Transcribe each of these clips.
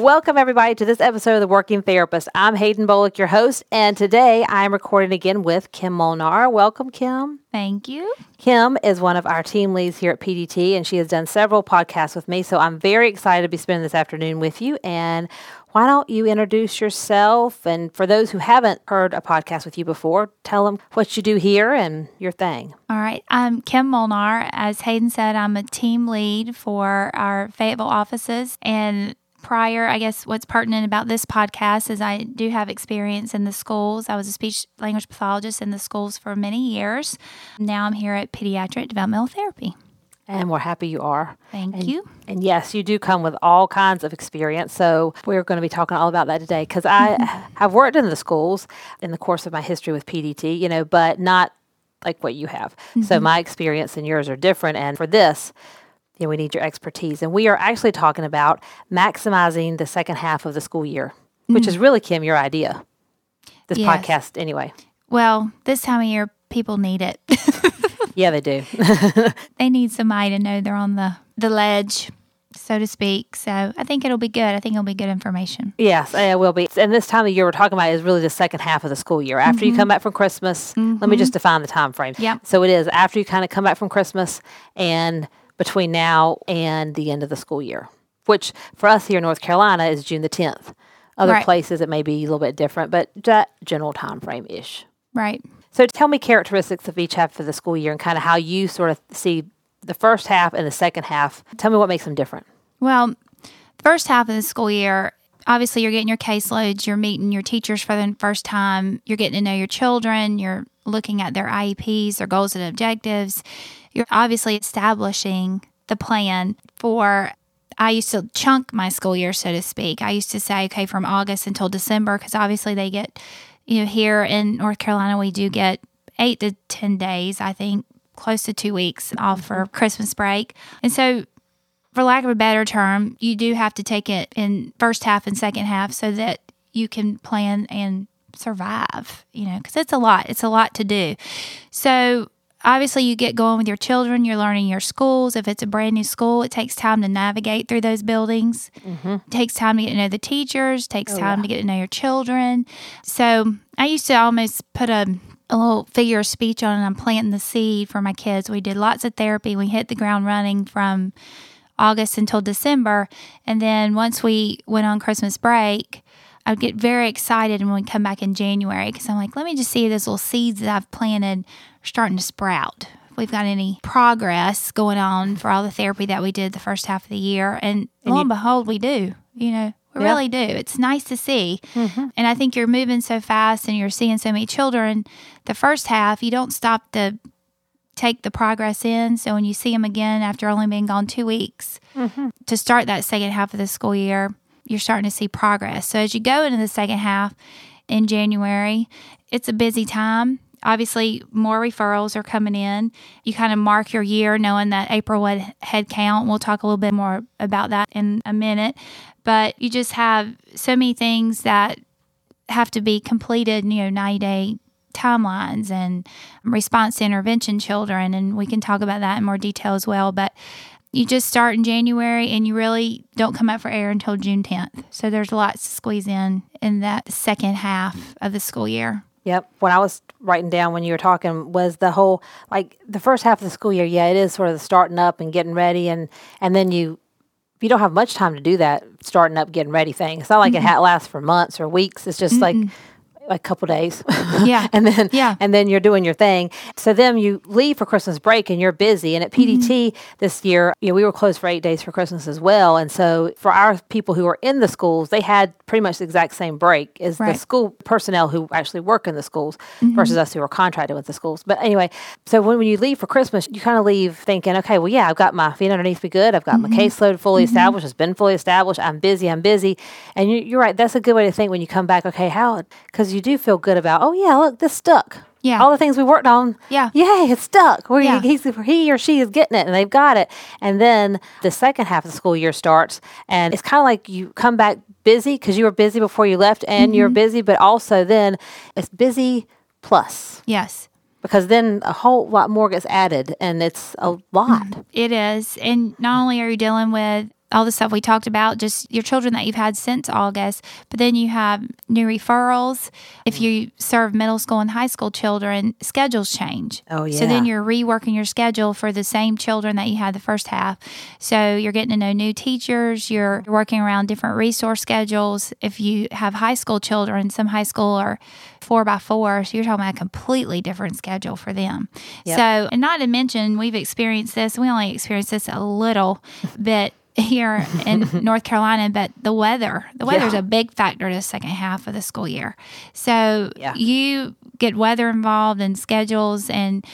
Welcome, everybody, to this episode of The Working Therapist. I'm Haden Bolick, your host, and today I'm recording again with Kim Molnar. Welcome, Kim. Thank you. Kim is one of our team leads here at PDT, and she has done several podcasts with me. So I'm very excited to be spending this afternoon with you. And why don't you introduce yourself? And for those who haven't heard a podcast with you before, tell them what you do here and your thing. All right. I'm Kim Molnar. As Haden said, I'm a team lead for our Fayetteville offices. And prior, I guess what's pertinent about this podcast is I do have experience in the schools. I was a speech language pathologist in the schools for many years. Now I'm here at Pediatric Developmental Therapy. And we're happy you are. Thank and, you. And yes, you do come with all kinds of experience. So we're going to be talking all about that today because I have worked in the schools in the course of my history with PDT, you know, but not like what you have. Mm-hmm. So my experience and yours are different. And for this, know, we need your expertise. And we are actually talking about maximizing the second half of the school year, which is mm. really, Kim, your idea. This yes. podcast, anyway. Well, this time of year, people need it. yeah, they do. they need somebody to know they're on the, the ledge, so to speak. So I think it'll be good. I think it'll be good information. Yes, it will be. And this time of year we're talking about is really the second half of the school year. After mm-hmm. you come back from Christmas, mm-hmm. let me just define the time frame. Yeah. So it is after you kind of come back from Christmas and between now and the end of the school year, which for us here in North Carolina is June the 10th. Other right. places it may be a little bit different, but that general time frame ish. Right. So tell me characteristics of each half of the school year and kind of how you sort of see the first half and the second half. Tell me what makes them different. Well, the first half of the school year, obviously you're getting your caseloads, you're meeting your teachers for the first time, you're getting to know your children, you're looking at their IEPs, their goals and objectives you're obviously establishing the plan for I used to chunk my school year, so to speak. I used to say, okay, from August until December, because obviously they get, you know, here in North Carolina, we do get eight to 10 days, I think, close to two weeks off for mm-hmm. Christmas break. And so, for lack of a better term, you do have to take it in first half and second half so that you can plan and survive, you know, because it's a lot. It's a lot to do. So, obviously you get going with your children you're learning your schools. If it's a brand new school it takes time to navigate through those buildings. Mm-hmm. it takes time to get to know the teachers takes oh, time yeah. to get to know your children. So i used to almost put a, a little figure of speech on and i'm planting the seed for my kids. We did lots of therapy. We hit the ground running from august until december. And then once we went on christmas break I would get very excited when we come back in January because I'm like, let me just see those little seeds that I've planted starting to sprout. If we've got any progress going on for all the therapy that we did the first half of the year. And, and lo you, and behold, we do. You know, we really do. It's nice to see. Mm-hmm. And I think you're moving so fast and you're seeing so many children. The first half, you don't stop to take the progress in. So when you see them again after only being gone two weeks mm-hmm. to start that second half of the school year, you're starting to see progress. So as you go into the second half in January, it's a busy time. Obviously, more referrals are coming in. You kind of mark your year knowing that April would head count. We'll talk a little bit more about that in a minute. But you just have so many things that have to be completed, you know, 90 day timelines and response to intervention children. And we can talk about that in more detail as well. But you just start in January and you really don't come up for air until June 10th. So there's lots to squeeze in in that second half of the school year. Yep. What I was writing down when you were talking was the whole like the first half of the school year. Yeah, it is sort of the starting up and getting ready, and and then you you don't have much time to do that starting up, getting ready thing. It's not like mm-hmm. it lasts for months or weeks. It's just mm-hmm. like a couple days. Yeah. and then yeah. and then you're doing your thing. So then you leave for Christmas break and you're busy. And at PDT mm-hmm. this year, you know, we were closed for eight days for Christmas as well. And so for our people who are in the schools, they had pretty much the exact same break as right. the school personnel who actually work in the schools mm-hmm. versus us who are contracted with the schools. But anyway, so when, when you leave for Christmas, you kind of leave thinking, okay, well, yeah, I've got my feet underneath me good. I've got mm-hmm. my caseload fully mm-hmm. established. It's been fully established. I'm busy. I'm busy. And you, you're right. That's a good way to think when you come back. Okay, how? Because you do feel good about, oh, yeah, look, this stuck. Yeah. All the things we worked on. Yeah. Yay, it's stuck. Where Yeah. he's, he or she is getting it and they've got it. And then the second half of the school year starts. And it's kind of like you come back busy because you were busy before you left and you're Mm-hmm. busy, but also then it's busy plus Yes. because then a whole lot more gets added and it's a lot. It is. And not only are you dealing with all the stuff we talked about, just your children that you've had since August, but then you have new referrals. If mm. you serve middle school and high school children, schedules change. Oh, yeah. So then you're reworking your schedule for the same children that you had the first half. So you're getting to know new teachers, you're working around different resource schedules. If you have high school children, some high school are four by four, so you're talking about a completely different schedule for them. Yep. So, and not to mention, we've experienced this, we only experienced this a little bit here in North Carolina, but the weather, the weather's Yeah. a big factor to the second half of the school year. So Yeah. you get weather involved and schedules, and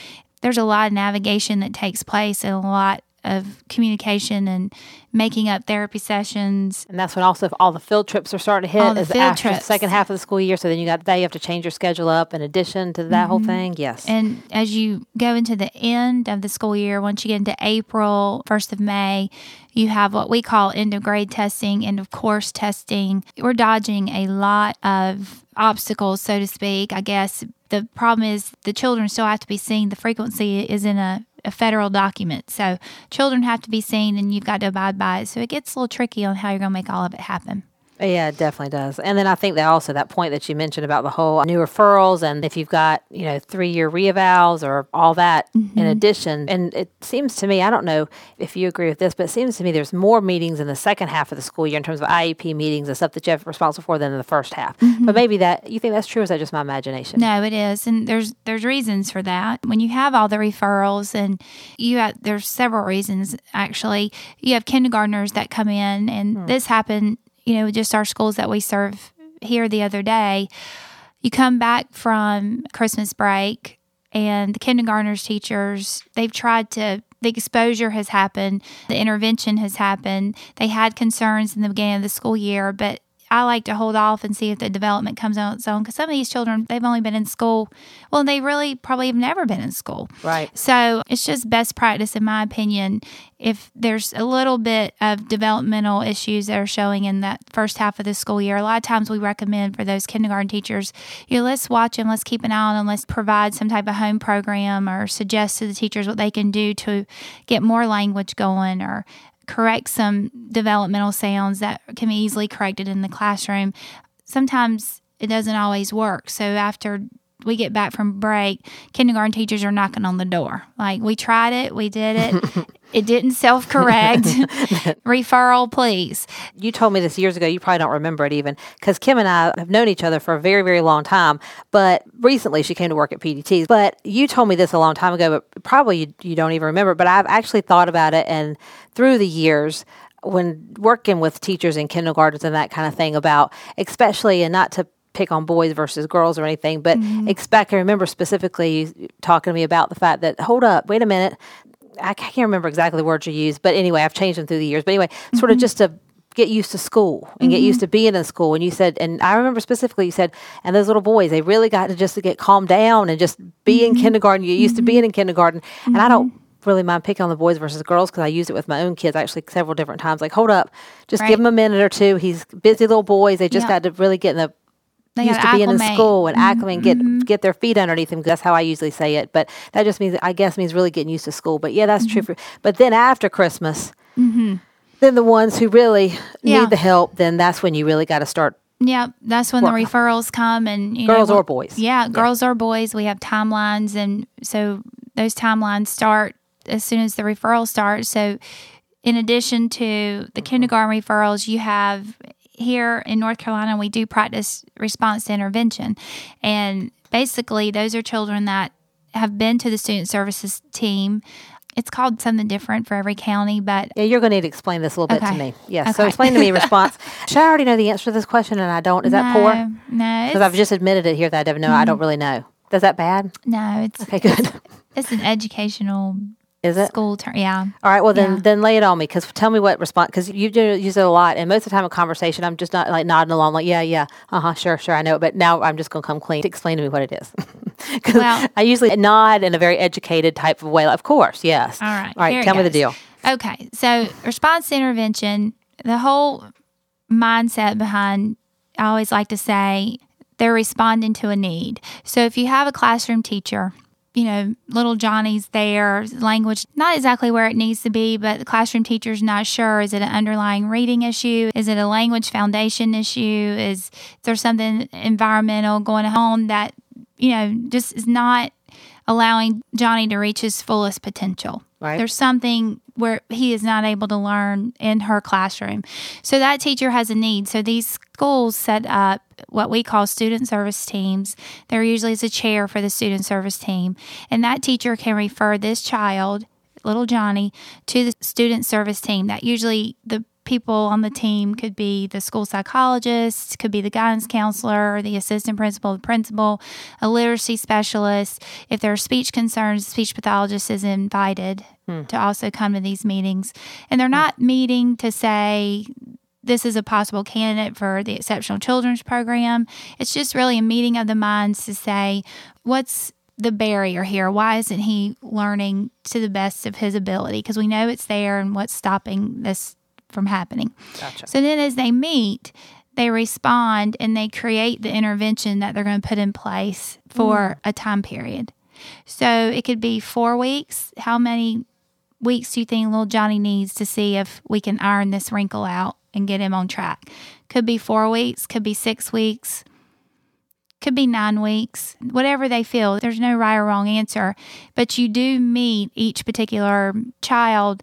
there's a lot of navigation that takes place and a lot of communication and making up therapy sessions. And that's when also all the field trips are starting to hit All the is field after the trips. second half of the school year. So then you got that you have to change your schedule up in addition to that whole thing. Yes. Mm-hmm. And as you go into the end of the school year, once you get into April, 1st of May, you have what we call end of grade testing, end of course testing. We're dodging a lot of obstacles, so to speak. I guess the problem is the children still have to be seen. The frequency is in a, a federal document. So children have to be seen and you've got to abide by it. So it gets a little tricky on how you're going to make all of it happen. Yeah, it definitely does. And then I think that also that point that you mentioned about the whole new referrals and if you've got, you know, three year reevals or all that Mm-hmm. in addition. And it seems to me, I don't know if you agree with this, but it seems to me there's more meetings in the second half of the school year in terms of IEP meetings and stuff that you have responsible for than in the first half. But maybe that you think that's true or is that just my imagination? Mm-hmm. No, it is, and there's there's reasons for that. When you have all the referrals, and you have there's several reasons actually. You have kindergartners that come in, and this happened, you know, just our schools that we serve here the other day. You come back from Christmas break, and the kindergartners teachers they've tried to. The exposure has happened, the intervention has happened. They had concerns in the beginning of the school year, but I like to hold off and see if the development comes on its own because some of these children, they've only been in school. Well, they really probably have never been in school. Right. So it's just best practice, in my opinion. If there's a little bit of developmental issues that are showing in that first half of the school year, a lot of times we recommend for those kindergarten teachers, you know, let's watch them, let's keep an eye on them, let's provide some type of home program or suggest to the teachers what they can do to get more language going or correct some developmental sounds that can be easily corrected in the classroom. Sometimes it doesn't always work. So after we get back from break, kindergarten teachers are knocking on the door. Like, we tried it, we did it, it didn't self correct. Referral, please. You told me this years ago. You probably don't remember it even because Kim and I have known each other for a very, very long time. But recently she came to work at PDT. But you told me this a long time ago, but probably you, you don't even remember. But I've actually thought about it. And through the years, when working with teachers in kindergartens and that kind of thing, about especially and not to pick on boys versus girls or anything, but mm-hmm. expect, I remember specifically talking to me about the fact that, hold up, wait a minute. I can't remember exactly the words you used, but anyway, I've changed them through the years. But anyway, sort of mm-hmm. just to get used to school and get used mm-hmm. to being in school. And you said, and I remember specifically, you said, and those little boys, they really got to just to get calmed down and just be in kindergarten. You used to being in kindergarten, and I don't really mind picking on the boys versus girls because I used it with my own kids actually several different times. Like, hold up, just Right. give him a minute or two. He's busy little boys. They just Yeah. got to really get in the They used to being in. Mm-hmm. school and acclimate, get get their feet underneath them. That's how I usually say it. But that just means, I guess, means really getting used to school. But yeah, that's true. Mm-hmm. For, but then after Christmas, mm-hmm. then the ones who really Yeah. need the help, then that's when you really got to start. Yeah, that's when Work. the referrals come and you Girls know, or boys. Yeah, girls or boys. We have timelines, and so those timelines start as soon as the referral starts. So, in addition to the kindergarten referrals, you have here in North Carolina, we do practice response to intervention, and basically, those are children that have been to the student services team. It's called something different for every county, but Yeah, you're going to need to explain this a little bit to me. Yes. So explain to me response. Should I already know the answer to this question and I don't? Is that poor? no, no, Because I've just admitted it here that I don't know. I don't mm-hmm. really know. Is that bad? no, it's Okay, good. it's an educational Is it? school term. Yeah. All right. Well, then Yeah. then lay it on me because tell me what response because you do use it a lot, and most of the time in conversation, I'm just not like nodding along, like yeah, yeah, uh huh, sure, sure, I know. But now I'm just gonna come clean. Explain to me what it is. 'Cause Well- I usually nod in a very educated type of way. Like, of course, yes. All right. All right. Tell me the deal. Okay. So, response to intervention, the whole mindset behind, I always like to say, they're responding to a need. So, if you have a classroom teacher, you know, little Johnny's there, language not exactly where it needs to be, but the classroom teacher's not sure. Is it an underlying reading issue? Is it a language foundation issue? Is there something environmental going on that, you know, just is not allowing Johnny to reach his fullest potential? Right. There's something where he is not able to learn in her classroom. So that teacher has a need. So these schools set up what we call student service teams. There usually is a chair for the student service team, and that teacher can refer this child, little Johnny, to the student service team. That usually the people on the team could be the school psychologist, could be the guidance counselor, the assistant principal, the principal, a literacy specialist. If there are speech concerns, speech pathologist is invited hmm. to also come to these meetings. And they're not meeting to say, this is a possible candidate for the exceptional children's program. It's just really a meeting of the minds to say, what's the barrier here? Why isn't he learning to the best of his ability? Because we know it's there and what's stopping this from happening. Gotcha. So then as they meet, they respond and they create the intervention that they're going to put in place for mm. a time period. So it could be four weeks. How many weeks do you think little Johnny needs to see if we can iron this wrinkle out and get him on track? Could be four weeks, could be six weeks, could be nine weeks, whatever they feel. There's no right or wrong answer, but you do meet each particular child.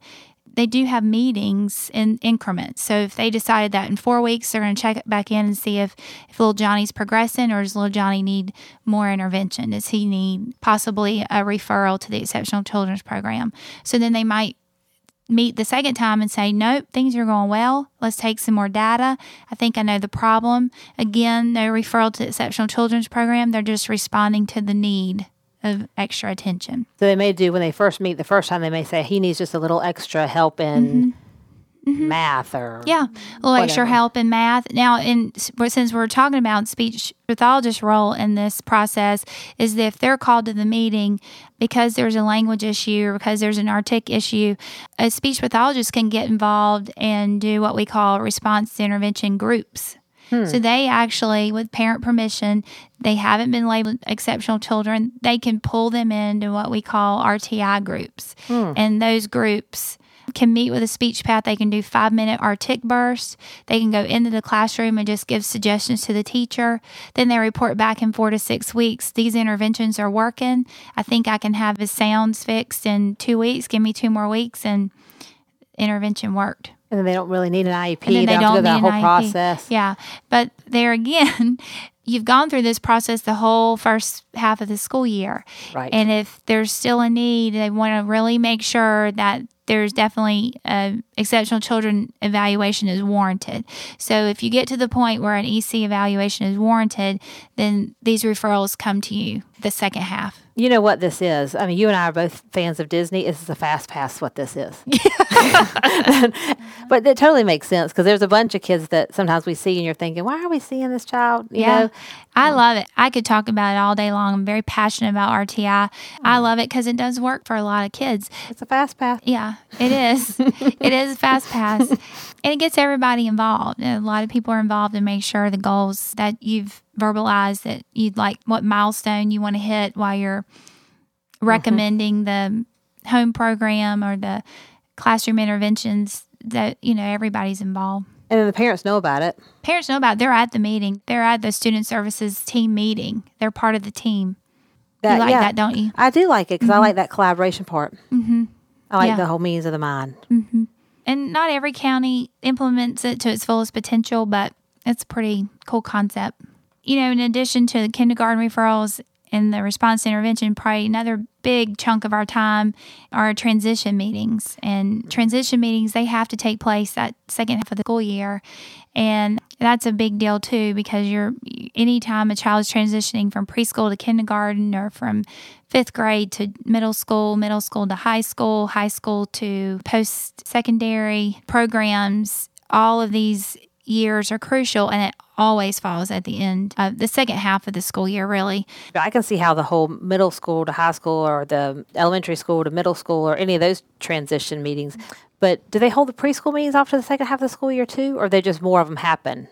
They do have meetings in increments. So if they decided that in four weeks they're going to check back in and see if, if little Johnny's progressing or does little Johnny need more intervention? Does he need possibly a referral to the exceptional children's program? So then they might meet the second time and say, Nope, things are going well. Let's take some more data. I think I know the problem. Again, no referral to the exceptional children's program. They're just responding to the need of extra attention. So they may do when they first meet the first time. They may say he needs just a little extra help in mm-hmm. Math or Mm-hmm. Yeah, a little extra help in math. Now, in since we're talking about speech pathologist role in this process, is that if they're called to the meeting because there's a language issue or because there's an artic issue, a speech pathologist can get involved and do what we call response to intervention groups. So they actually, with parent permission, they haven't been labeled exceptional children. They can pull them into what we call RTI groups, and those groups can meet with a speech path. They can do five minute artic bursts. They can go into the classroom and just give suggestions to the teacher. Then they report back in four to six weeks. These interventions are working. I think I can have his sounds fixed in two weeks. Give me two more weeks, and intervention worked. and then they don't really need an IEP. And then they, they don't don't need that whole IEP. process. Yeah, but there again, you've gone through this process the whole first half of the school year. Right. And if there's still a need, they want to really make sure that there's definitely a exceptional children evaluation is warranted. So if you get to the point where an EC evaluation is warranted, then these referrals come to you the second half. You know what this is? I mean, you and I are both fans of Disney. This is a fast pass. What this is, but it totally makes sense because there's a bunch of kids that sometimes we see, and you're thinking, why are we seeing this child? You Yeah. know, I love it. I could talk about it all day long. I'm very passionate about RTI. I mm. love it because it does work for a lot of kids. it's a fast pass. Yeah, it is. it is a fast pass. And it gets everybody involved. A lot of people are involved to make sure the goals that you've verbalized that you'd like, what milestone you want to hit while you're mm-hmm. recommending the home program or the classroom interventions that, you know, everybody's involved. And then the parents know about it. Parents know about it. They're at the meeting. They're at the student services team meeting. They're part of the team. That, you like yeah, that, don't you? I do like it because I mm-hmm. like that collaboration part. Mm-hmm. I like Yeah. the whole means of the mind. Mm-hmm. And not every county implements it to its fullest potential, but it's a pretty cool concept. You know, in addition to the kindergarten referrals and the response intervention, probably another big chunk of our time are transition meetings. And transition meetings, they have to take place that second half of the school year. And that's a big deal too because you're anytime a child is transitioning from preschool to kindergarten or from fifth grade to middle school, middle school to high school, high school to post secondary programs, all of these years are crucial and it always falls at the end of the second half of the school year, really. I can see how the whole middle school to high school or the elementary school to middle school or any of those transition meetings. But do they hold the preschool meetings after the second half of the school year too, or they just more of them happen?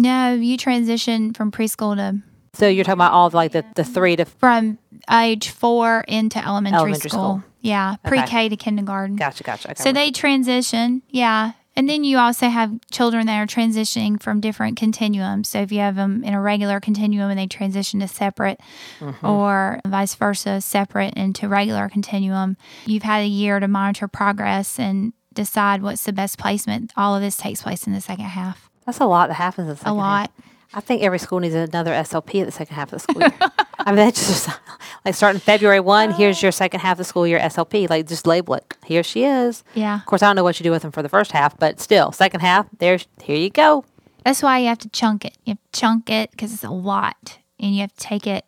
No, you transition from preschool to So you're talking about all of like the, the three to from age four into elementary, Elementary school. school. Yeah, pre K to kindergarten. gotcha, gotcha. Okay. So they transition, yeah. And then you also have children that are transitioning from different continuums. So if you have them in a regular continuum and they transition to separate, Mm-hmm. or vice versa, separate into regular continuum, you've had a year to monitor progress and decide what's the best placement. All of this takes place in the second half. That's a lot that happens in the second half. lot. I think every school needs another SLP at the second half of the school year. I mean, that's just like starting February 1, here's your second half of the school year SLP. Like, just label it. Here she is. Yeah. Of course, I don't know what you do with them for the first half, but still, second half, there's here you go. That's why you have to chunk it. You have to chunk it because it's a lot, and you have to take it.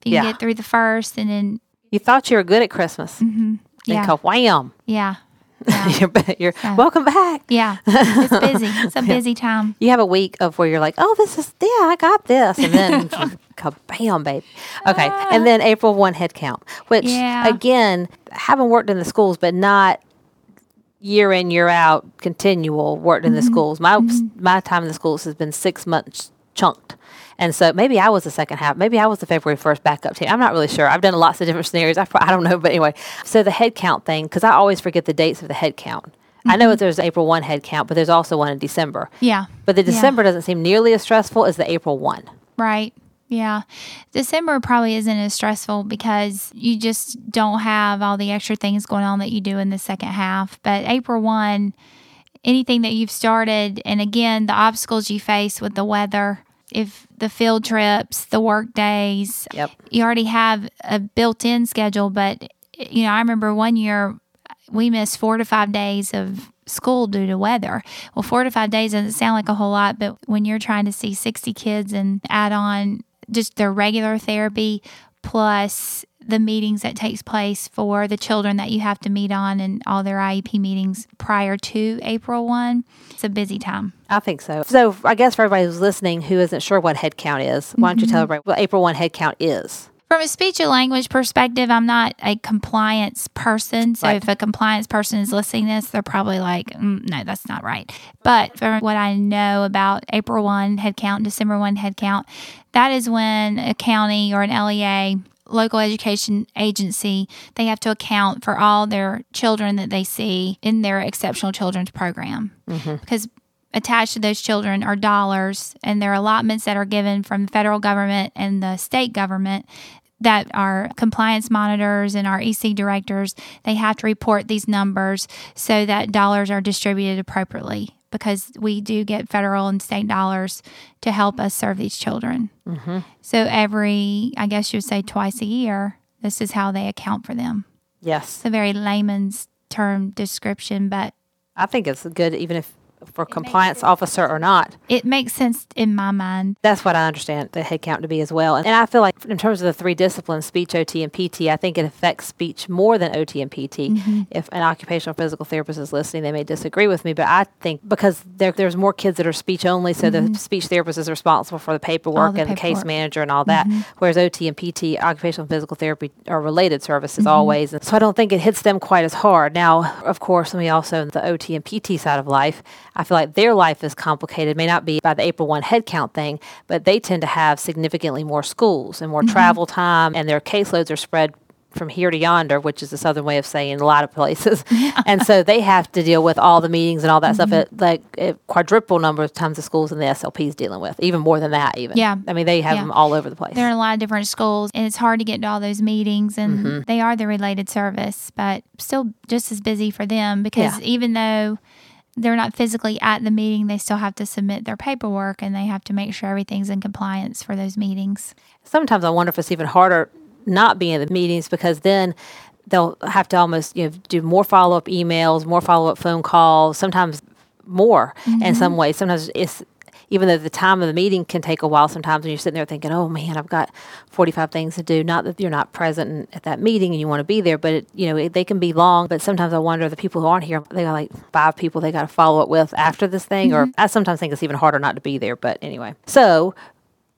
If you Yeah. get through the first, and then You thought you were good at Christmas. Mm-hmm. yeah, Then wham. yeah, yeah, you're, you're welcome back. yeah. It's busy. It's a busy time. You have a week of where you're like, oh, this is, yeah, I got this. And then, kabam, baby. Okay. Uh, and then April 1 head count, which, Yeah. again, haven't worked in the schools, but not year in, year out, continual worked in the mm-hmm. schools. My, mm-hmm. my time in the schools has been six months chunked. And so maybe I was the second half. Maybe I was the February 1st backup team. I'm not really sure. I've done lots of different scenarios. I, I don't know. But anyway, so the head count thing, because I always forget the dates of the head count. I know that there's April 1 head count, but there's also one in December. Yeah, But the Yeah. December doesn't seem nearly as stressful as the April one. right. Yeah, December probably isn't as stressful because you just don't have all the extra things going on that you do in the second half. But April one, anything that you've started, and again, the obstacles you face with the weather, if the field trips, the work days, Yep. you already have a built-in schedule but you know i remember one year we missed four to five days of school due to weather well four to five days doesn't sound like a whole lot but when you're trying to see 60 kids and add on just their regular therapy plus the meetings that takes place for the children that you have to meet on and all their iep meetings prior to april 1 it's a busy time I think so. So I guess for everybody who's listening who isn't sure what headcount is, why don't you tell Mm-hmm. everybody what April one headcount is? From a speech and language perspective, I'm not a compliance person. So Right. if a compliance person is listening to this, they're probably like, mm, no, that's not right. But from what I know about April 1 headcount, December 1 headcount, that is when a county or an LEA local education agency they have to account for all their children that they see in their exceptional children's program. Mm-hmm. Because attached to those children are dollars and their allotments that are given from the federal government and the state government that our compliance monitors and our EC directors they have to report these numbers so that dollars are distributed appropriately because we do get federal and state dollars to help us serve these children. Mm-hmm. So every I guess you would say twice a year this is how they account for them. Yes. It's a very layman's term description but I think it's good even if for compliance officer or not. it makes sense in my mind. That's what I understand the head count to be as well. And, and I feel like in terms of the three disciplines, speech, OT, and PT, I think it affects speech more than OT and PT. Mm-hmm. If an occupational physical therapist is listening, they may disagree with me, but I think because there, there's more kids that are speech only, so the mm-hmm. speech therapist is responsible for the paperwork the and the case manager and all that, mm-hmm. whereas OT and PT, occupational physical therapy, are related services always. And so I don't think it hits them quite as hard. Now, of course, we also the OT and PT side of life, I feel like their life is complicated. May not be by the April one headcount thing, but they tend to have significantly more schools and more mm-hmm. travel time, and their caseloads are spread from here to yonder, which is the southern way of saying a lot of places. and so they have to deal with all the meetings and all that stuff mm-hmm. at like a quadruple number of times the schools and the SLP is dealing with, even more than that. Even Yeah. I mean they have Yeah. them all over the place. They're in a lot of different schools, and it's hard to get to all those meetings, and mm-hmm. they are the related service, but still just as busy for them because Yeah. even though they're not physically at the meeting, they still have to submit their paperwork and they have to make sure everything's in compliance for those meetings. sometimes I wonder if it's even harder not being in the meetings because then they'll have to almost you know do more follow up emails, more follow up phone calls, sometimes more in mm-hmm. some ways. Sometimes it's even though the time of the meeting can take a while sometimes when you're sitting there thinking, oh man, I've got 45 things to do. Not that you're not present at that meeting and you want to be there, but it, you know, it, they can be long. But sometimes I wonder the people who aren't here, they got like five people they got to follow up with after this thing. Mm-hmm. Or I sometimes think it's even harder not to be there. But anyway, so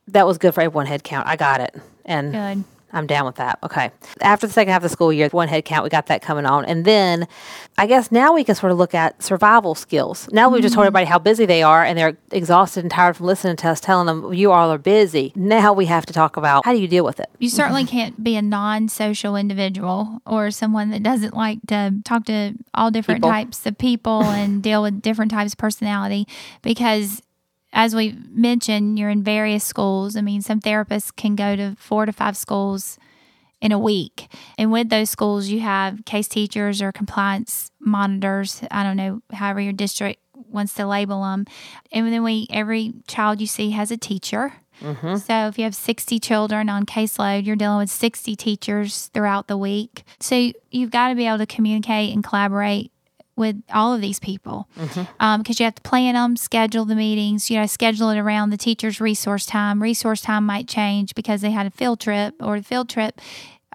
that was good for everyone head count. I got it. And good. I'm down with that. Okay. After the second half of the school year, one head count, we got that coming on. And then I guess now we can sort of look at survival skills. Now we've just told mm-hmm. everybody how busy they are and they're exhausted and tired from listening to us telling them you all are busy. Now we have to talk about how do you deal with it? You certainly mm-hmm. can't be a non social individual or someone that doesn't like to talk to all different people. types of people and deal with different types of personality because as we mentioned, you're in various schools. I mean, some therapists can go to four to five schools in a week. And with those schools, you have case teachers or compliance monitors. I don't know, however your district wants to label them. And then we, every child you see has a teacher. Mm-hmm. So if you have 60 children on caseload, you're dealing with 60 teachers throughout the week. So you've got to be able to communicate and collaborate with all of these people because mm-hmm. um, you have to plan them, schedule the meetings, you know, schedule it around the teacher's resource time. Resource time might change because they had a field trip or the field trip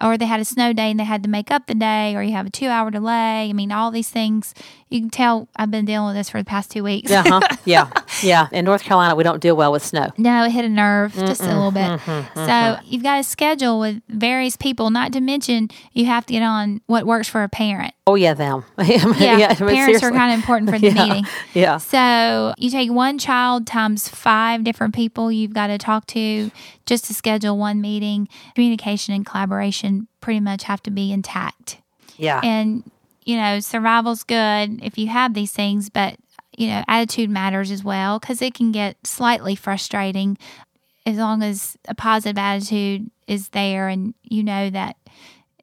or they had a snow day and they had to make up the day, or you have a two hour delay. I mean, all these things. You can tell I've been dealing with this for the past two weeks. uh-huh. Yeah. Yeah. In North Carolina, we don't deal well with snow. No, it hit a nerve Mm-mm. just a little bit. Mm-hmm. Mm-hmm. So you've got to schedule with various people, not to mention you have to get on what works for a parent. Oh, yeah, them. yeah, yeah parents seriously. are kind of important for the yeah. meeting. Yeah. So you take one child times five different people you've got to talk to just to schedule one meeting. Communication and collaboration pretty much have to be intact. Yeah. And, you know, survival's good if you have these things, but, you know, attitude matters as well because it can get slightly frustrating as long as a positive attitude is there and you know that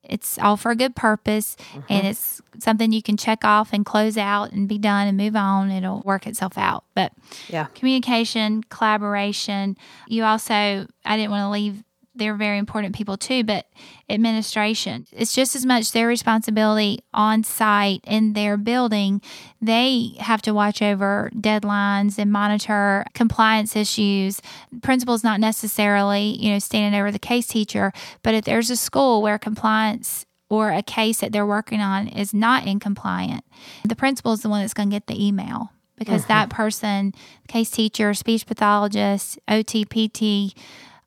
it's all for a good purpose mm-hmm. and it's something you can check off and close out and be done and move on. It'll work itself out. But yeah, communication, collaboration. You also, I didn't want to leave they're very important people too, but administration. It's just as much their responsibility on site in their building. They have to watch over deadlines and monitor compliance issues. Principal's not necessarily, you know, standing over the case teacher, but if there's a school where compliance or a case that they're working on is not in compliant, the principal is the one that's going to get the email because mm-hmm. that person, case teacher, speech pathologist, OTPT,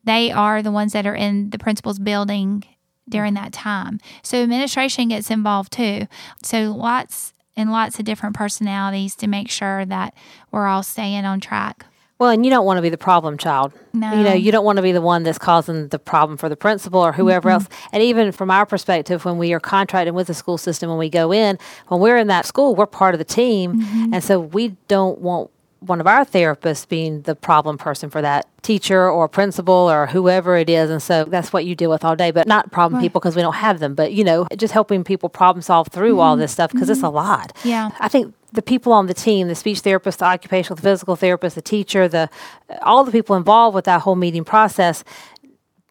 they are the ones that are in the principal's building during that time. So administration gets involved too. So lots and lots of different personalities to make sure that we're all staying on track. Well, and you don't want to be the problem child. No. You know, you don't want to be the one that's causing the problem for the principal or whoever mm-hmm. else. And even from our perspective, when we are contracted with the school system, when we go in, when we're in that school, we're part of the team. Mm-hmm. And so we don't want one of our therapists being the problem person for that teacher or principal or whoever it is. And so that's what you deal with all day, but not problem right. people because we don't have them, but you know, just helping people problem solve through mm-hmm. all this stuff because mm-hmm. it's a lot. Yeah. I think the people on the team, the speech therapist, the occupational, the physical therapist, the teacher, the all the people involved with that whole meeting process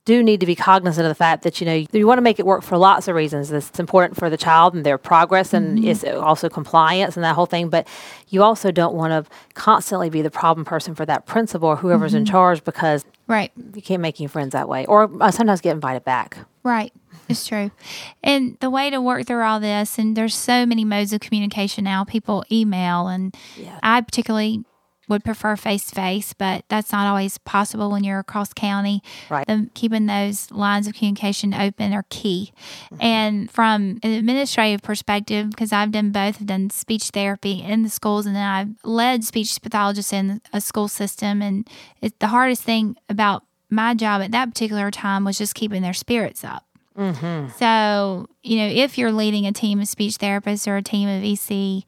do need to be cognizant of the fact that you know you want to make it work for lots of reasons. It's important for the child and their progress, and mm-hmm. it's also compliance and that whole thing. But you also don't want to constantly be the problem person for that principal or whoever's mm-hmm. in charge because right you can't make any friends that way, or uh, sometimes get invited back. Right. It's true. And the way to work through all this, and there's so many modes of communication now. People email, and yeah. I particularly would prefer face to face, but that's not always possible when you're across county. Right. The, keeping those lines of communication open are key. Mm-hmm. And from an administrative perspective, because I've done both, I've done speech therapy in the schools and then I've led speech pathologists in a school system. And it's the hardest thing about my job at that particular time was just keeping their spirits up. Mm-hmm. So, you know, if you're leading a team of speech therapists or a team of EC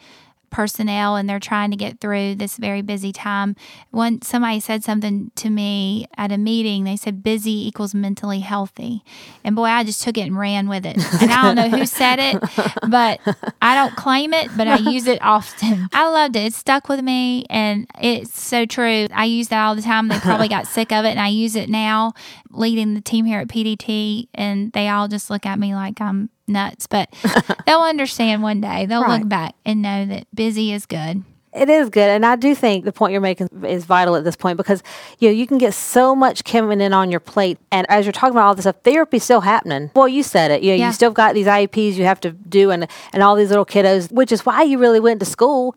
personnel and they're trying to get through this very busy time. When somebody said something to me at a meeting, they said busy equals mentally healthy. And boy, I just took it and ran with it. And I don't know who said it, but I don't claim it, but I use it often. I loved it. It stuck with me and it's so true. I use that all the time. They probably got sick of it and I use it now leading the team here at PDT and they all just look at me like I'm nuts, but they'll understand one day. They'll right. look back and know that busy is good. It is good, and I do think the point you're making is vital at this point because you know you can get so much coming in on your plate, and as you're talking about all this stuff, therapy's still happening. Well, you said it. You know, Yeah. you still got these IEPs you have to do, and and all these little kiddos, which is why you really went to school.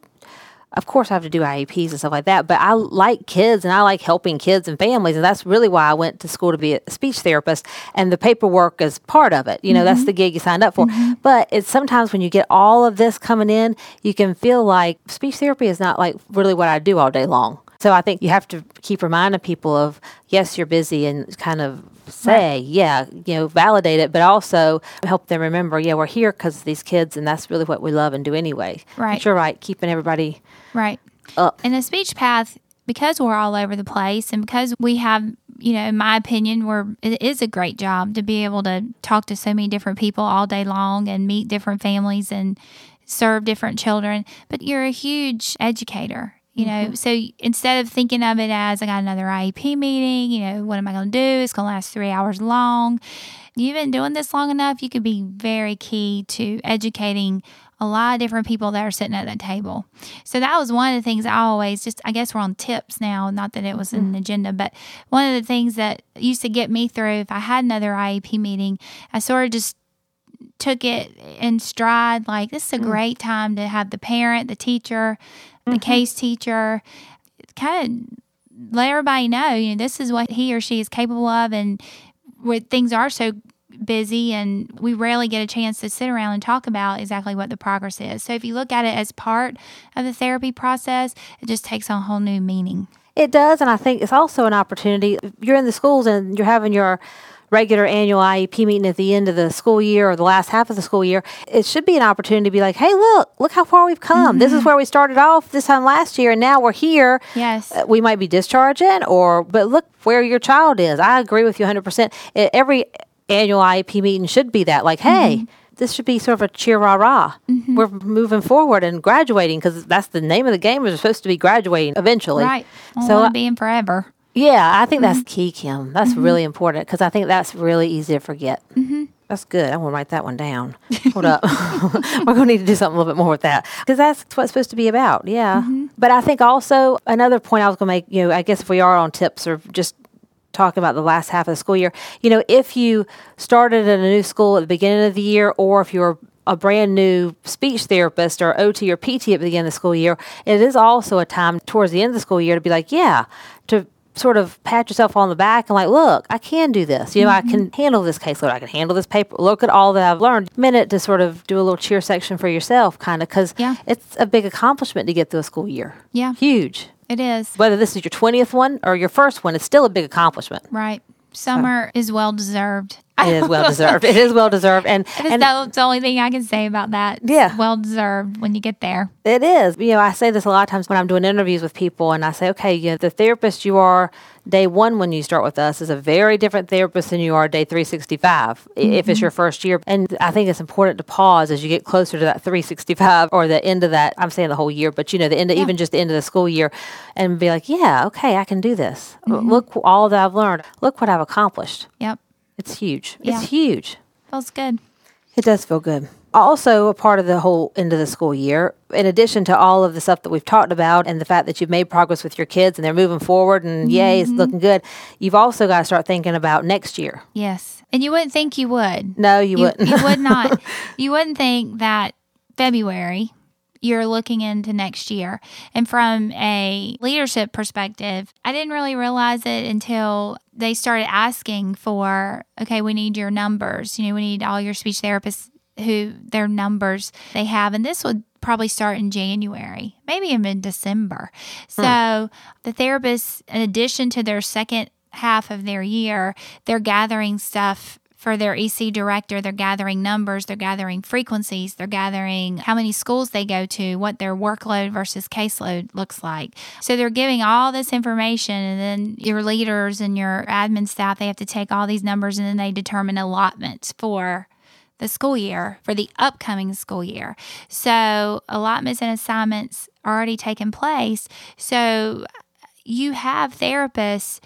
Of course, I have to do IEPs and stuff like that, but I like kids and I like helping kids and families, and that's really why I went to school to be a speech therapist. And the paperwork is part of it. You know, that's mm-hmm. the gig you signed up for. Mm-hmm. But it's sometimes when you get all of this coming in, you can feel like speech therapy is not like really what I do all day long. So I think you have to keep reminding people of yes, you're busy, and kind of say, yeah, you know, validate it, but also help them remember, yeah, we're here because of these kids, and that's really what we love and do anyway. Right. But you're right, keeping everybody Right. up. And the speech path, because we're all over the place and because we have, you know, in my opinion, we're, it is a great job to be able to talk to so many different people all day long and meet different families and serve different children. But you're a huge educator. You know, mm-hmm. so instead of thinking of it as I got another IEP meeting, you know, what am I going to do? It's going to last three hours long. You've been doing this long enough, you could be very key to educating a lot of different people that are sitting at that table. So that was one of the things I always just, I guess we're on tips now, not that it was an mm-hmm. agenda, but one of the things that used to get me through if I had another IEP meeting, I sort of just took it in stride like this is a mm. great time to have the parent, the teacher, the mm-hmm. case teacher kind of let everybody know, you know, this is what he or she is capable of and where things are so busy and we rarely get a chance to sit around and talk about exactly what the progress is. So if you look at it as part of the therapy process, it just takes on a whole new meaning. It does, and I think it's also an opportunity. You're in the schools and you're having your regular annual IEP meeting at the end of the school year or the last half of the school year. It should be an opportunity to be like, hey, look, look how far we've come. This is where we started off this time last year, and now we're here. Yes. Uh, we might be discharging, or but look where your child is. I agree with you 100%. E- Every annual IEP meeting should be that, like, hey. Mm-hmm. This should be sort of a cheer rah rah. We're moving forward and graduating because that's the name of the game. We're supposed to be graduating eventually. Right. So So I- being forever. Yeah, I think Mm-hmm. that's key, Kim. That's really important because I think that's really easy to forget. Mm-hmm. That's good. I want to write that one down. Hold up. We're going to need to do something a little bit more with that because that's what it's supposed to be about. Yeah. Mm-hmm. But I think also another point I was going to make, you know, I guess if we are on tips or just talking about the last half of the school year, you know, if you started in a new school at the beginning of the year or if you're a brand new speech therapist or OT or PT at the beginning of the school year, it is also a time towards the end of the school year to be like, yeah, to sort of pat yourself on the back and like, look, I can do this. You know, I can mm-hmm. handle this caseload. I can handle this paper. Look at all that I've learned. Minute to sort of do a little cheer section for yourself, kind of, because Yeah. it's a big accomplishment to get through a school year. Yeah. Huge. It is. Whether this is your 20th one or your first one, it's still a big accomplishment. Right. Summer is well deserved. It is well deserved. It is well deserved. And, and the, the only thing I can say about that. Yeah. Well deserved when you get there. It is. You know, I say this a lot of times when I'm doing interviews with people, and I say, okay, you know, the therapist you are day one when you start with us is a very different therapist than you are day 365 i if it's mm-hmm. your first year. And I think it's important to pause as you get closer to that 365 or the end of that. I'm saying the whole year, but you know, the end, of, even just the end of the school year, and be like, yeah, okay, I can do this. Mm-hmm. Look all that I've learned. Look what I've accomplished. Yep. It's huge. Yeah. It's huge. Feels good. It does feel good. Also, a part of the whole end of the school year, in addition to all of the stuff that we've talked about and the fact that you've made progress with your kids and they're moving forward and yay, it's mm-hmm. looking good, you've also got to start thinking about next year. Yes. And you wouldn't think you would. No, you, you, wouldn't. you would not. You wouldn't think that February you're looking into next year. And from a leadership perspective, I didn't really realize it until they started asking for, okay, we need your numbers. You know, we need all your speech therapists who their numbers they have. And this would probably start in January, maybe even December. Hmm. So the therapists, in addition to their second half of their year, they're gathering stuff for their EC director, they're gathering numbers, they're gathering frequencies, they're gathering how many schools they go to, what their workload versus caseload looks like. So they're giving all this information, and then your leaders and your admin staff, they have to take all these numbers and then they determine allotments for the school year for the upcoming school year. So allotments and assignments already taken place. So you have therapists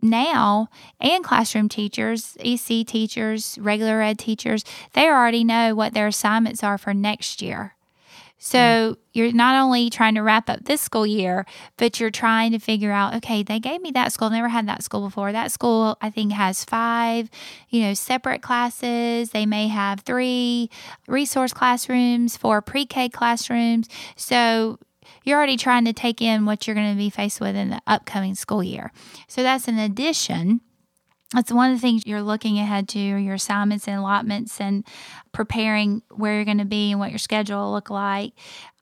now and classroom teachers, EC teachers, regular ed teachers, they already know what their assignments are for next year. So mm. you're not only trying to wrap up this school year, but you're trying to figure out, okay, they gave me that school. Never had that school before. That school, I think, has five, you know, separate classes. They may have three resource classrooms, four pre-K classrooms. So you're already trying to take in what you're going to be faced with in the upcoming school year. So that's an addition that's one of the things you're looking ahead to your assignments and allotments and preparing where you're going to be and what your schedule will look like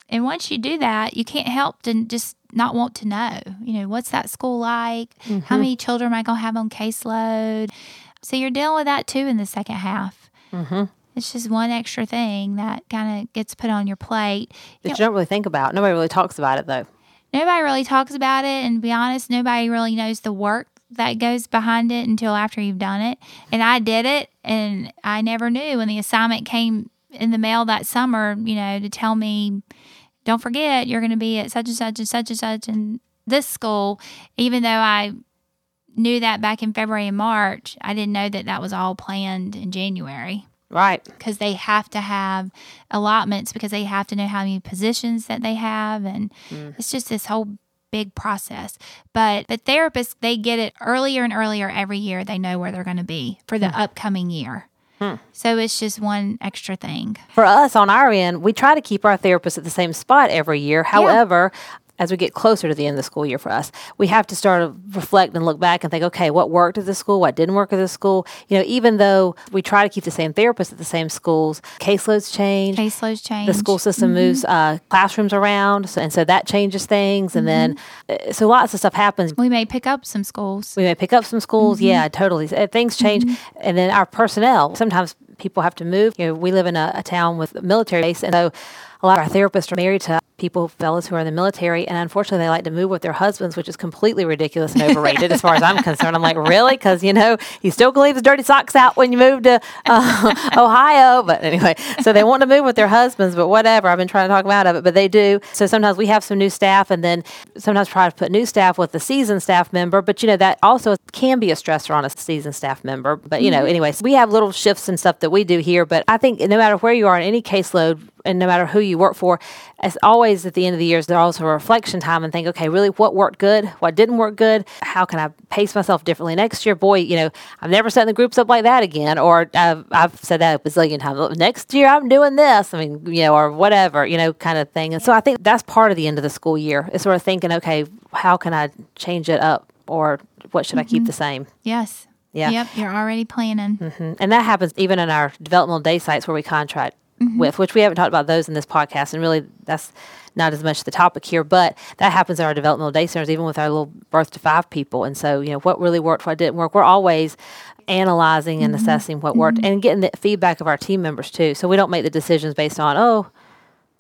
and once you do that you can't help to just not want to know you know what's that school like mm-hmm. how many children am i going to have on caseload so you're dealing with that too in the second half mm-hmm. It's just one extra thing that kind of gets put on your plate. That you, you don't really think about. Nobody really talks about it though. Nobody really talks about it and to be honest nobody really knows the work that goes behind it until after you've done it. And I did it, and I never knew when the assignment came in the mail that summer, you know, to tell me, don't forget, you're going to be at such and such and such and such in this school, even though I knew that back in February and March, I didn't know that that was all planned in January. Right. Because they have to have allotments because they have to know how many positions that they have. And mm. it's just this whole big process. But the therapists, they get it earlier and earlier every year. They know where they're going to be for the hmm. upcoming year. Hmm. So it's just one extra thing. For us on our end, we try to keep our therapists at the same spot every year. However, yeah as we get closer to the end of the school year for us, we have to start to reflect and look back and think, okay, what worked at the school, what didn't work at the school. You know, even though we try to keep the same therapists at the same schools, caseloads change. Caseloads change. The school system mm-hmm. moves uh, classrooms around, so, and so that changes things. And mm-hmm. then, uh, so lots of stuff happens. We may pick up some schools. We may pick up some schools. Mm-hmm. Yeah, totally. Uh, things change, mm-hmm. and then our personnel sometimes people have to move. You know, we live in a, a town with a military base, and so a lot of our therapists are married to people, fellows who are in the military, and unfortunately, they like to move with their husbands, which is completely ridiculous and overrated as far as I'm concerned. I'm like, really? Because you know, you still can leave his dirty socks out when you move to uh, Ohio. But anyway, so they want to move with their husbands, but whatever. I've been trying to talk them out of it, but they do. So sometimes we have some new staff, and then sometimes try to put new staff with the seasoned staff member. But you know, that also can be a stressor on a seasoned staff member. But you know, mm-hmm. anyways, we have little shifts and stuff that we do here. But I think no matter where you are in any caseload, and no matter who you work for, as always at the end of the year, there's also a reflection time and think, okay, really, what worked good, what didn't work good, how can I pace myself differently next year? Boy, you know, I've never set the groups up like that again, or I've, I've said that a bazillion times. Next year, I'm doing this. I mean, you know, or whatever, you know, kind of thing. And so I think that's part of the end of the school year is sort of thinking, okay, how can I change it up, or what should mm-hmm. I keep mm-hmm. the same? Yes. Yeah. Yep. You're already planning. Mm-hmm. And that happens even in our developmental day sites where we contract mm-hmm. with, which we haven't talked about those in this podcast. And really, that's not as much the topic here, but that happens in our developmental day centers, even with our little birth to five people. And so, you know, what really worked, what didn't work. We're always analyzing and mm-hmm. assessing what worked mm-hmm. and getting the feedback of our team members too. So we don't make the decisions based on, oh,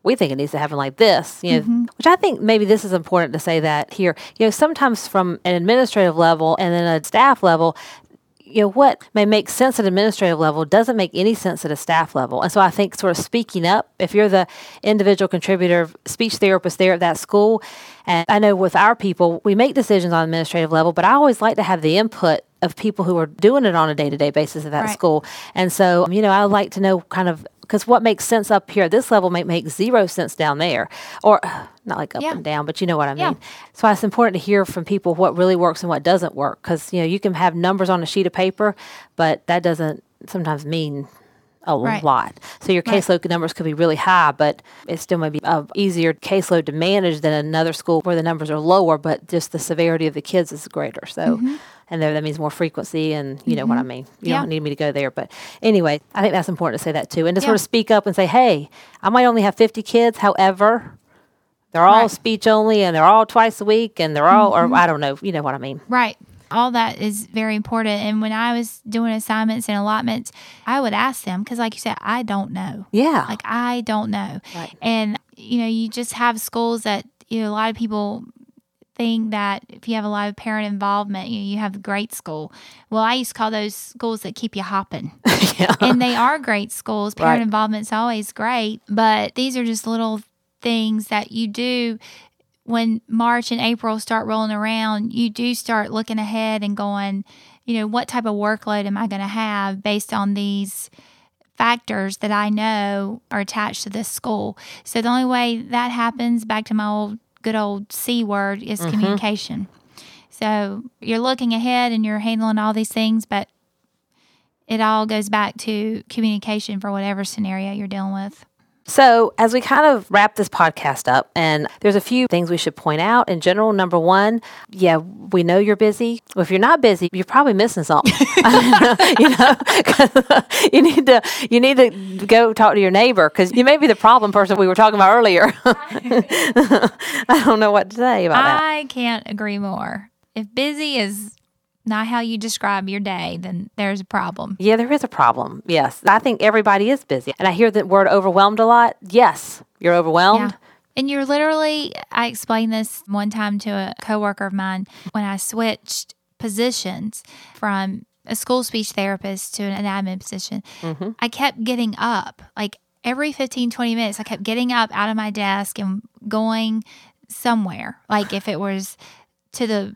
we think it needs to happen like this, you know, mm-hmm. which I think maybe this is important to say that here. You know, sometimes from an administrative level and then a staff level, you know what may make sense at administrative level doesn't make any sense at a staff level. And so i think sort of speaking up if you're the individual contributor speech therapist there at that school and i know with our people we make decisions on administrative level but i always like to have the input of people who are doing it on a day-to-day basis at that right. school and so you know i like to know kind of because what makes sense up here at this level might make zero sense down there or not like up yeah. and down but you know what i mean yeah. so it's important to hear from people what really works and what doesn't work because you know you can have numbers on a sheet of paper but that doesn't sometimes mean a right. lot. So your caseload right. numbers could be really high, but it still may be a easier caseload to manage than another school where the numbers are lower, but just the severity of the kids is greater. So mm-hmm and there that means more frequency and you know mm-hmm. what I mm-hmm. mean. You yeah. don't need me to go there, but anyway, I think that's important to say that too, and to yeah. sort of speak up and say, hey, I might only have fifty kids, however. They're all right. speech only, and they're all twice a week, and they're all, mm-hmm. or I don't know, you know what I mean. Right all that is very important. And when I was doing assignments and allotments, I would ask them because, like you said, I don't know. Yeah. Like I don't know. Right. And, you know, you just have schools that, you know, a lot of people think that if you have a lot of parent involvement, you, you have a great school. Well, I used to call those schools that keep you hopping. yeah. And they are great schools. Parent right. involvement is always great, but these are just little things that you do when March and April start rolling around. You do start looking ahead and going, you know, what type of workload am I going to have based on these factors that I know are attached to this school. So the only way that happens, back to my old good old C word, is Mm-hmm. communication. So you're looking ahead and you're handling all these things, but it all goes back to communication for whatever scenario you're dealing with. So, as we kind of wrap this podcast up, and there's a few things we should point out in general. Number one, yeah, we know you're busy. Well, if you're not busy, you're probably missing something. you know, you need to you need to go talk to your neighbor because you may be the problem person we were talking about earlier. I don't know what to say about that. I can't agree more. If busy is not how you describe your day, then there's a problem. Yeah, there is a problem. Yes, I think everybody is busy, and I hear the word overwhelmed a lot. Yes, you're overwhelmed. Yeah. And you're literally, I explained this one time to a coworker of mine when I switched positions from a school speech therapist to an admin position. Mm-hmm. I kept getting up like every 15, 20 minutes. I kept getting up out of my desk and going somewhere. Like if it was to the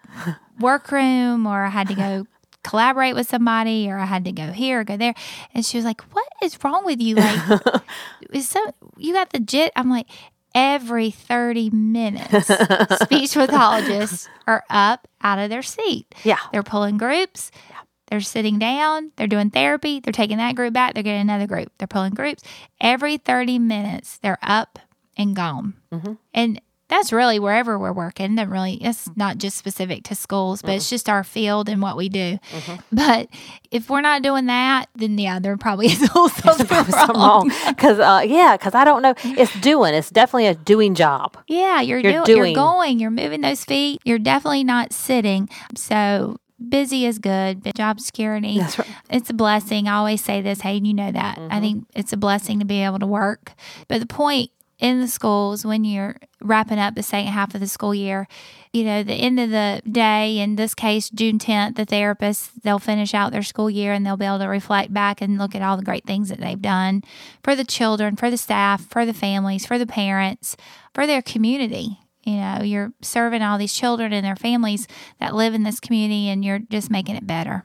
workroom or I had to go collaborate with somebody or I had to go here or go there. And she was like, What is wrong with you? Like, is so you got the jit? I'm like, every 30 minutes, speech pathologists are up out of their seat. Yeah. They're pulling groups. Yeah. They're sitting down. They're doing therapy. They're taking that group back. They're getting another group. They're pulling groups. Every 30 minutes, they're up and gone. Mm-hmm. And that's really wherever we're working. That really, it's mm-hmm. not just specific to schools, but it's just our field and what we do. Mm-hmm. But if we're not doing that, then yeah, there probably is something wrong. Because, uh, yeah, because I don't know. It's doing. It's definitely a doing job. Yeah, you're, You're doing, doing. you're going, you're moving those feet. You're definitely not sitting. So busy is good, but job security, That's right. it's a blessing. I always say this, hey, you know that. I mm-hmm. think it's a blessing to be able to work. But the point in the schools when you're wrapping up the second half of the school year, you know, the end of the day, in this case, June 10th, the therapists, they'll finish out their school year and they'll be able to reflect back and look at all the great things that they've done for the children, for the staff, for the families, for the parents, for their community. You know, you're serving all these children and their families that live in this community and you're just making it better.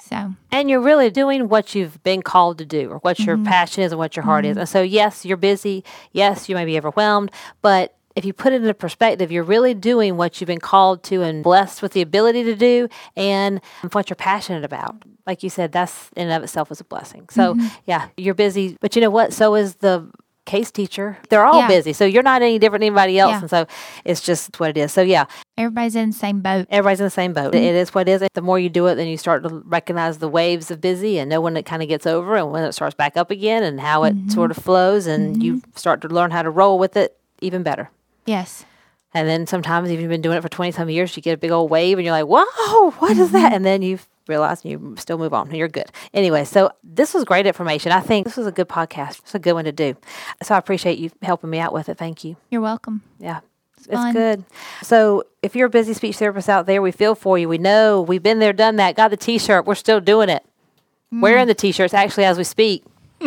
So, and you're really doing what you've been called to do or what your mm-hmm. passion is and what your heart is. Mm-hmm. And so, yes, you're busy. Yes, you may be overwhelmed, but if you put it into perspective, you're really doing what you've been called to and blessed with the ability to do and what you're passionate about. Like you said, that's in and of itself is a blessing. So, mm-hmm. yeah, you're busy, but you know what? So is the case teacher. They're all Yeah. busy. So you're not any different than anybody else. Yeah. And so it's just what it is. So, yeah, everybody's in the same boat. everybody's in the same boat. Mm-hmm. It is what it is. The more you do it, then you start to recognize the waves of busy and know when it kind of gets over and when it starts back up again and how it mm-hmm. sort of flows. And you mm-hmm. start to learn how to roll with it even better. Yes. And then sometimes, if you've been doing it for 20 some years, you get a big old wave and you're like, whoa, what is that? And then you realize and you still move on you're good. Anyway, so this was great information. I think this was a good podcast. It's a good one to do. So I appreciate you helping me out with it. Thank you. You're welcome. Yeah. It's good. So if you're a busy speech therapist out there, we feel for you. We know we've been there, done that, got the t shirt. We're still doing it. Mm. Wearing the t shirts actually as we speak.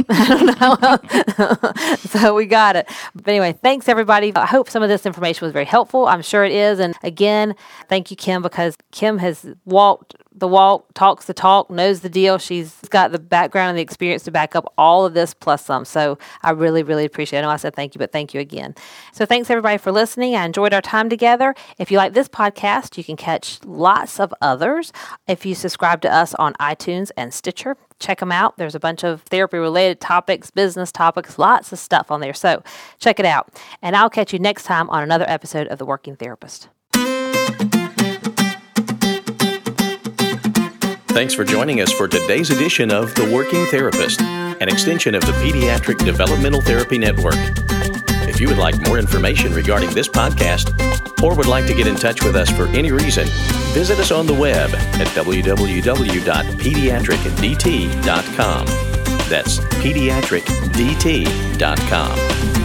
So we got it. But anyway, thanks everybody. I hope some of this information was very helpful. I'm sure it is. And again, thank you, Kim, because Kim has walked the walk, talks the talk, knows the deal. She's got the background and the experience to back up all of this plus some. So I really, really appreciate it. I know I said thank you, but thank you again. So thanks everybody for listening. I enjoyed our time together. If you like this podcast, you can catch lots of others if you subscribe to us on iTunes and Stitcher. Check them out. There's a bunch of therapy related topics, business topics, lots of stuff on there. So check it out. And I'll catch you next time on another episode of The Working Therapist. Thanks for joining us for today's edition of The Working Therapist, an extension of the Pediatric Developmental Therapy Network. If you would like more information regarding this podcast or would like to get in touch with us for any reason, visit us on the web at www.pediatricdt.com. That's pediatricdt.com.